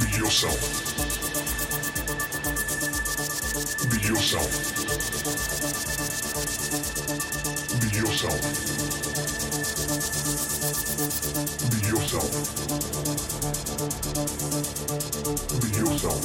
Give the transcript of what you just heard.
Be yourself. Be yourself. Be yourself. Be yourself. Be yourself.